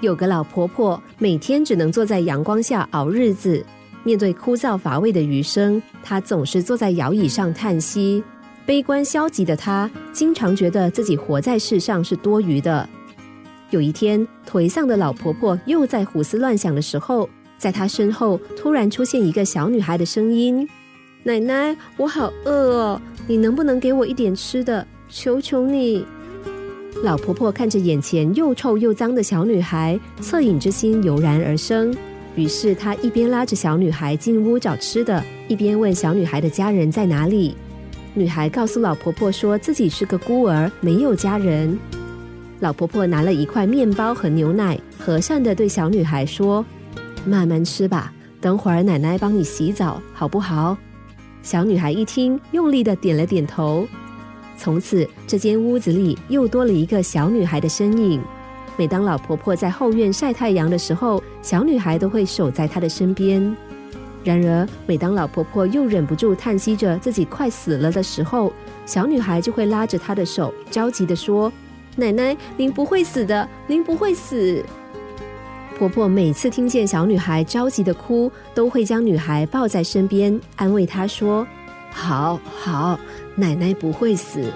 有个老婆婆每天只能坐在阳光下熬日子，面对枯燥乏味的余生，她总是坐在摇椅上叹息。悲观消极的她，经常觉得自己活在世上是多余的。有一天，颓丧的老婆婆又在胡思乱想的时候，在她身后突然出现一个小女孩的声音：“奶奶，我好饿哦，你能不能给我一点吃的？求求你！”老婆婆看着眼前又臭又脏的小女孩，恻隐之心油然而生。于是她一边拉着小女孩进屋找吃的，一边问小女孩的家人在哪里。女孩告诉老婆婆说自己是个孤儿，没有家人。老婆婆拿了一块面包和牛奶，和善的对小女孩说：“慢慢吃吧，等会儿奶奶帮你洗澡，好不好？”小女孩一听，用力的点了点头。从此，这间屋子里又多了一个小女孩的身影。每当老婆婆在后院晒太阳的时候，小女孩都会守在她的身边。然而，每当老婆婆又忍不住叹息着自己快死了的时候，小女孩就会拉着她的手，着急的说：“奶奶，您不会死的，您不会死。”婆婆每次听见小女孩着急的哭，都会将女孩抱在身边，安慰她说：“好好。”奶奶不会死。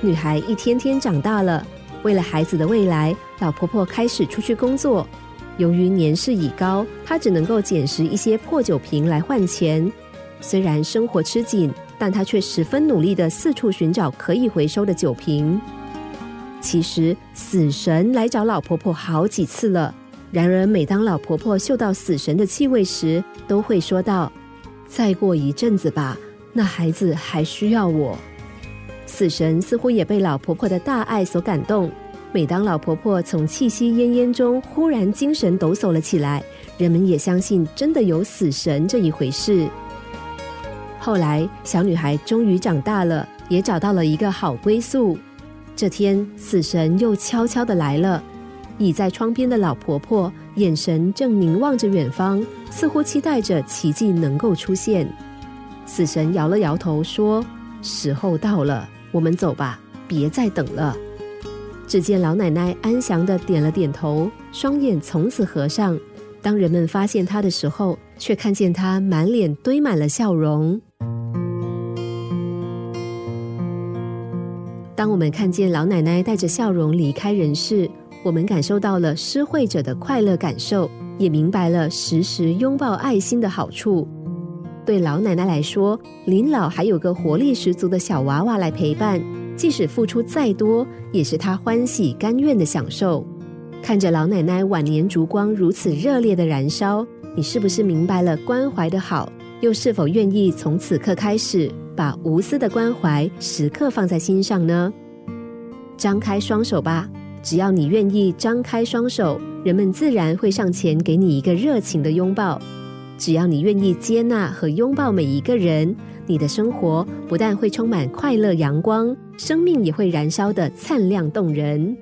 女孩一天天长大了，为了孩子的未来，老婆婆开始出去工作。由于年事已高，她只能够捡拾一些破酒瓶来换钱。虽然生活吃紧，但她却十分努力的四处寻找可以回收的酒瓶。其实死神来找老婆婆好几次了，然而每当老婆婆嗅到死神的气味时，都会说道：“再过一阵子吧。”那孩子还需要我。死神似乎也被老婆婆的大爱所感动。每当老婆婆从气息奄奄中忽然精神抖擞了起来，人们也相信真的有死神这一回事。后来，小女孩终于长大了，也找到了一个好归宿。这天，死神又悄悄的来了。倚在窗边的老婆婆眼神正凝望着远方，似乎期待着奇迹能够出现。死神摇了摇头，说：“时候到了，我们走吧，别再等了。”只见老奶奶安详的点了点头，双眼从此合上。当人们发现她的时候，却看见她满脸堆满了笑容。当我们看见老奶奶带着笑容离开人世，我们感受到了施惠者的快乐感受，也明白了时时拥抱爱心的好处。对老奶奶来说，临老还有个活力十足的小娃娃来陪伴，即使付出再多，也是她欢喜甘愿的享受。看着老奶奶晚年烛光如此热烈的燃烧，你是不是明白了关怀的好？又是否愿意从此刻开始，把无私的关怀时刻放在心上呢？张开双手吧，只要你愿意张开双手，人们自然会上前给你一个热情的拥抱。只要你愿意接纳和拥抱每一个人，你的生活不但会充满快乐阳光，生命也会燃烧的灿亮动人。